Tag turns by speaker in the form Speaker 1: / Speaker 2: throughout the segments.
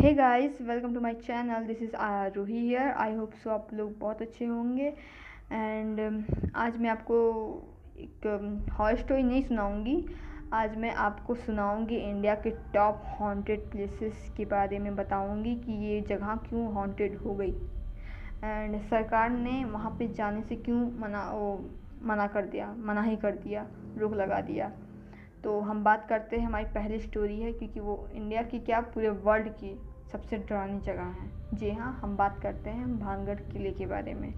Speaker 1: Hey guys welcome to my channel this is I Roohi here I hope so आप लोग बहुत अच्छे होंगे। एंड um, आज मैं आपको एक हॉर um, स्टोरी नहीं सुनाऊँगी। आज मैं आपको सुनाऊँगी इंडिया के टॉप हॉन्टेड प्लेसेस के बारे में बताऊँगी कि ये जगह क्यों हॉन्टेड हो गई। एंड सरकार ने वहाँ पे जाने से क्यों मना वो मना कर दिया मना ही कर दिया रोक लगा दिया। तो हम बात करते हैं हमारी पहली स्टोरी है क्योंकि वो इंडिया की क्या पूरे वर्ल्ड की। सबसे डरावनी जगह है। जी हाँ हम बात करते हैं भानगढ़ किले के बारे में।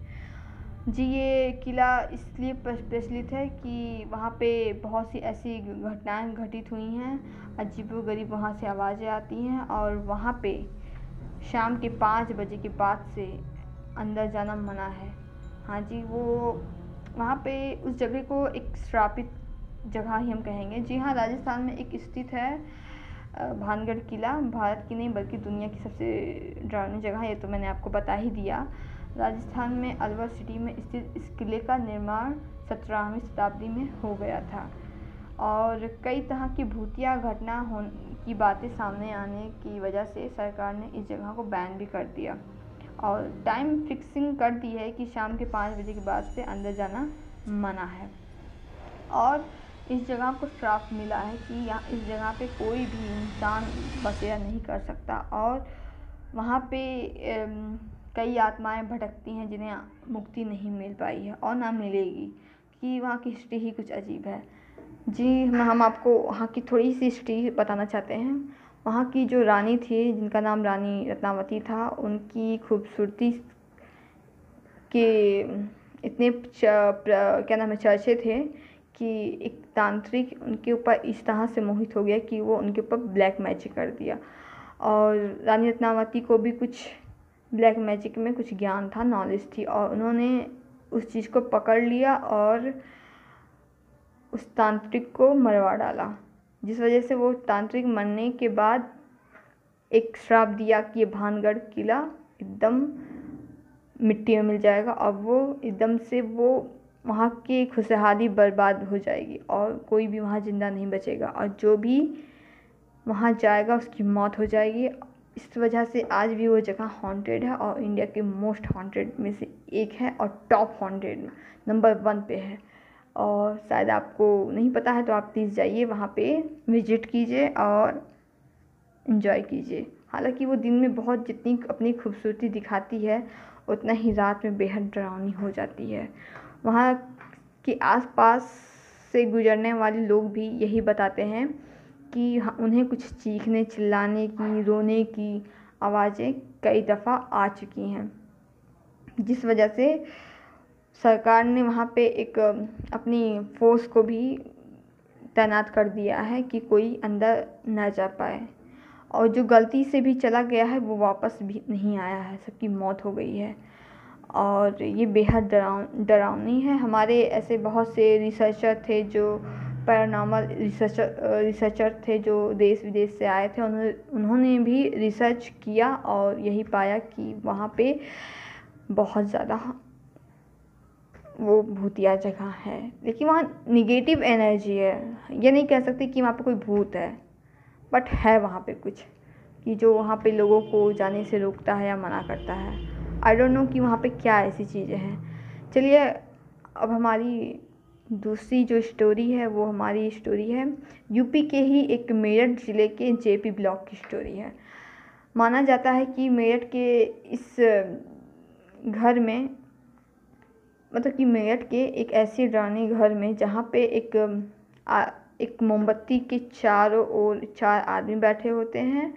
Speaker 1: जी, ये किला इसलिए प्रचलित है कि वहाँ पे बहुत सी ऐसी घटनाएँ घटित हुई हैं, अजीबो गरीब वहाँ से आवाज़ें आती हैं और वहाँ पे शाम के पाँच बजे के बाद से अंदर जाना मना है। हाँ जी, वो वहाँ पे उस जगह को एक श्रापित जगह ही हम कहेंगे। जी हाँ राजस्थान में एक स्थित है भानगढ़ किला, भारत की नहीं बल्कि दुनिया की सबसे डरावनी जगह है, ये तो मैंने आपको बता ही दिया। राजस्थान में अलवर सिटी में स्थित इस किले का निर्माण सत्रहवीं शताब्दी में हो गया था। और कई तरह की भूतिया घटना हो की बातें सामने आने की वजह से सरकार ने इस जगह को बैन भी कर दिया। और टाइम फिक्सिंग कर दी है कि शाम के पाँच बजे के बाद से अंदर जाना मना है। और इस जगह को श्राप मिला है कि यहाँ इस जगह पे कोई भी इंसान बसेरा नहीं कर सकता और वहाँ पे कई आत्माएँ भटकती हैं जिन्हें मुक्ति नहीं मिल पाई है और ना मिलेगी, कि वहाँ की हिस्ट्री ही कुछ अजीब है। जी हम हम आपको वहाँ की थोड़ी सी हिस्ट्री बताना चाहते हैं। वहाँ की जो रानी थी, जिनका नाम रानी रत्नावती था, उनकी खूबसूरती के इतने क्या नाम है, चर्चे थे कि एक तांत्रिक उनके ऊपर इस तरह से मोहित हो गया कि वो उनके ऊपर ब्लैक मैजिक कर दिया। और रानी रत्नावती को भी कुछ ब्लैक मैजिक में कुछ ज्ञान था नॉलेज थी और उन्होंने उस चीज़ को पकड़ लिया और उस तांत्रिक को मरवा डाला, जिस वजह से वो तांत्रिक मरने के बाद एक श्राप दिया कि ये भानगढ़ किला एकदम मिट्टी में मिल जाएगा। और वो एकदम से वो वहाँ की खुशहाली बर्बाद हो जाएगी और कोई भी वहाँ ज़िंदा नहीं बचेगा और जो भी वहाँ जाएगा, उसकी मौत हो जाएगी। इस वजह से आज भी वो जगह हॉन्टेड है और इंडिया के मोस्ट हॉन्टेड में से एक है और टॉप हॉन्टेड नंबर वन पे है। और शायद आपको नहीं पता है तो आप प्लीज़ जाइए, वहाँ पे विज़िट कीजिए और इन्जॉय कीजिए। हालाँकि वो दिन में बहुत जितनी अपनी खूबसूरती दिखाती है, उतना ही रात में बेहद डरावनी हो जाती है। वहाँ के आसपास से गुजरने वाले लोग भी यही बताते हैं कि उन्हें कुछ चीखने चिल्लाने की, रोने की आवाज़ें कई दफ़ा आ चुकी हैं। जिस वजह से सरकार ने वहाँ पे एक अपनी फोर्स को भी तैनात कर दिया है कि कोई अंदर न जा पाए। और जो गलती से भी चला गया है, वो वापस भी नहीं आया है, सबकी मौत हो गई है। और ये बेहद डराव, डरावनी है। हमारे ऐसे बहुत से रिसर्चर थे जो पैरानॉर्मल रिसर्चर रिसर्चर थे जो देश विदेश से आए थे। उन्होंने उन्होंने भी रिसर्च किया और यही पाया कि वहाँ पे बहुत ज़्यादा वो भूतिया जगह है। लेकिन वहाँ निगेटिव एनर्जी है। ये नहीं कह सकते कि वहाँ पे कोई भूत है बट है वहाँ पे कुछ कि जो वहाँ पे लोगों को जाने से रोकता है या मना करता है। आई डोंट नो कि वहाँ पे क्या ऐसी चीज़ें हैं। चलिए अब हमारी दूसरी जो स्टोरी है वो हमारी स्टोरी है। यूपी के ही एक मेरठ ज़िले के जेपी ब्लॉक की स्टोरी है। माना जाता है कि मेरठ के इस घर में मतलब कि मेरठ के एक ऐसी डरावनी घर में जहाँ पे एक आ, एक मोमबत्ती के चारों ओर चार आदमी बैठे होते हैं।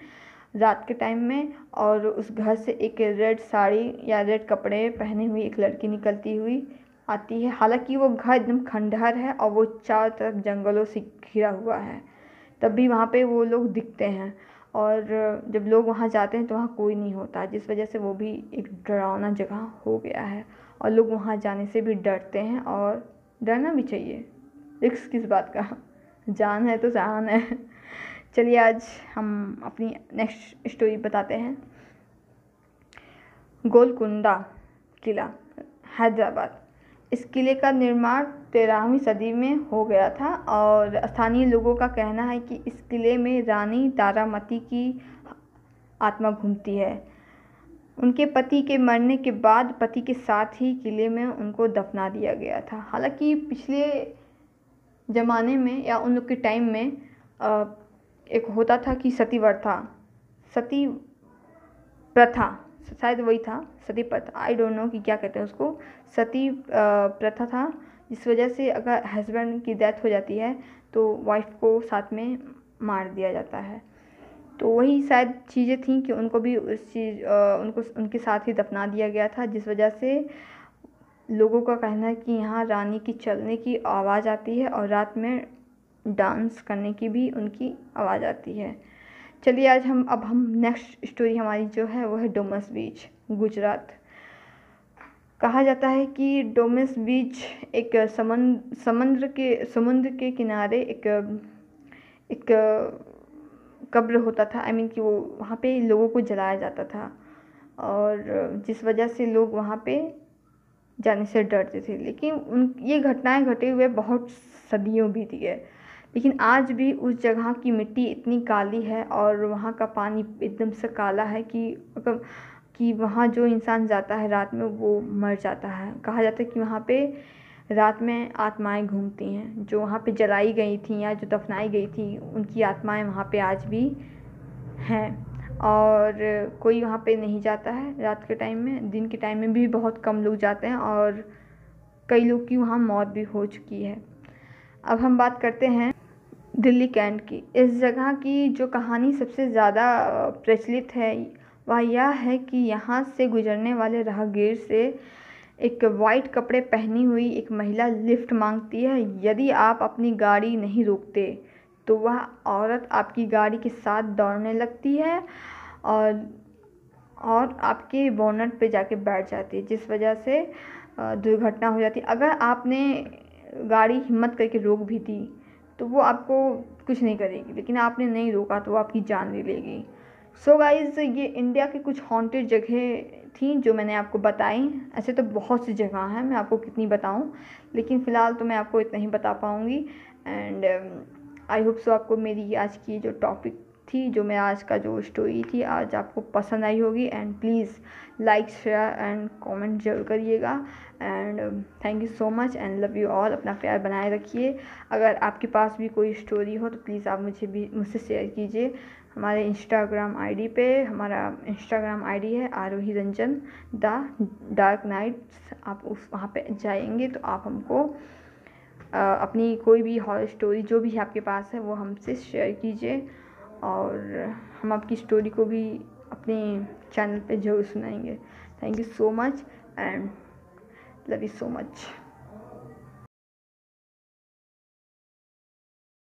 Speaker 1: रात के टाइम में और उस घर से एक रेड साड़ी या रेड कपड़े पहने हुई एक लड़की निकलती हुई आती है। हालाँकि वो घर एकदम खंडहर है और वो चारों तरफ़ जंगलों से घिरा हुआ है। तब भी वहाँ पे वो लोग दिखते हैं और जब लोग वहाँ जाते हैं तो वहाँ कोई नहीं होता, जिस वजह से वो भी एक डरावना जगह हो गया है और लोग वहाँ जाने से भी डरते हैं और डरना भी चाहिए। रिक्स किस बात का? जान है तो जान है। चलिए आज हम अपनी नेक्स्ट स्टोरी बताते हैं। गोलकुंडा किला, हैदराबाद। इस किले का निर्माण तेरहवीं सदी में हो गया था और स्थानीय लोगों का कहना है कि इस किले में रानी तारामती की आत्मा घूमती है। उनके पति के मरने के बाद पति के साथ ही किले में उनको दफना दिया गया था। हालाँकि पिछले ज़माने में या उन लोग के टाइम में एक होता था कि सती था। सती प्रथा, शायद वही था, सती प्रथा। आई डोंट नो कि क्या कहते हैं उसको। सती प्रथा था, जिस वजह से अगर हस्बैंड की डेथ हो जाती है तो वाइफ को साथ में मार दिया जाता है। तो वही शायद चीज़ें थी कि उनको भी उस चीज़ उनको, उनके साथ ही दफना दिया गया था, जिस वजह से लोगों का कहना है कि यहाँ रानी की चलने की आवाज़ आती है और रात में डांस करने की भी उनकी आवाज़ आती है। चलिए आज हम, अब हम नेक्स्ट स्टोरी हमारी जो है वो है डोमस बीच गुजरात। कहा जाता है कि डोमस बीच एक समंद समुद्र के समुद्र के किनारे एक एक कब्र होता था। आई I मीन mean कि वो वहाँ पे लोगों को जलाया जाता था। और जिस वजह से लोग वहाँ पे जाने से डरते थे। लेकिन उन, ये घटनाएँ घटे हुए बहुत सदियों बीत गए लेकिन आज भी उस जगह की मिट्टी इतनी काली है और वहाँ का पानी एकदम से काला है कि मतलब कि वहाँ जो इंसान जाता है रात में वो मर जाता है। कहा जाता है कि वहाँ पे रात में आत्माएँ घूमती हैं। जो वहाँ पे जलाई गई थी या जो दफनाई गई थी, उनकी आत्माएँ वहाँ पे आज भी हैं। और कोई वहाँ पे नहीं जाता है रात के टाइम में। दिन के टाइम में भी बहुत कम लोग जाते हैं और कई लोग की वहाँ मौत भी हो चुकी है। अब हम बात करते हैं दिल्ली कैंट की। इस जगह की जो कहानी सबसे ज़्यादा प्रचलित है, वह यह है कि यहाँ से गुजरने वाले राहगीर से एक वाइट कपड़े पहनी हुई एक महिला लिफ्ट मांगती है, यदि आप अपनी गाड़ी नहीं रोकते तो वह औरत आपकी गाड़ी के साथ दौड़ने लगती है और और आपके बोनट पे जाके बैठ जाती है, जिस वजह से दुर्घटना हो जाती है। अगर आपने गाड़ी हिम्मत करके रोक भी दी तो वो आपको कुछ नहीं करेगी, लेकिन आपने नहीं रोका तो वो आपकी जान ले लेगी। सो so गाइज़ ये इंडिया की कुछ हॉन्टेड जगह थी जो मैंने आपको बताई। ऐसे तो बहुत सी जगह हैं, मैं आपको कितनी बताऊँ, लेकिन फ़िलहाल तो मैं आपको इतना ही बता पाऊँगी। एंड आई होप सो आपको मेरी आज की जो टॉपिक थी, जो मैं आज का जो स्टोरी थी, आज आपको पसंद आई होगी। And please like share and comment ज़रूर करिएगा। And thank you so much and love you all अपना प्यार बनाए रखिए। अगर आपके पास भी कोई स्टोरी हो तो प्लीज़ आप मुझे भी, मुझसे शेयर कीजिए। हमारे इंस्टाग्राम आईडी पे, हमारा इंस्टाग्राम आईडी है Arohi Ranjan the dark knights आप उस, वहाँ पे जाएँगे तो आप हमको अपनी कोई भी हॉरर स्टोरी जो भी आपके पास है, वो हमसे शेयर कीजिए। और हम आपकी स्टोरी को भी अपने चैनल पे ज़रूर सुनाएँगे. Thank you so much and love you so much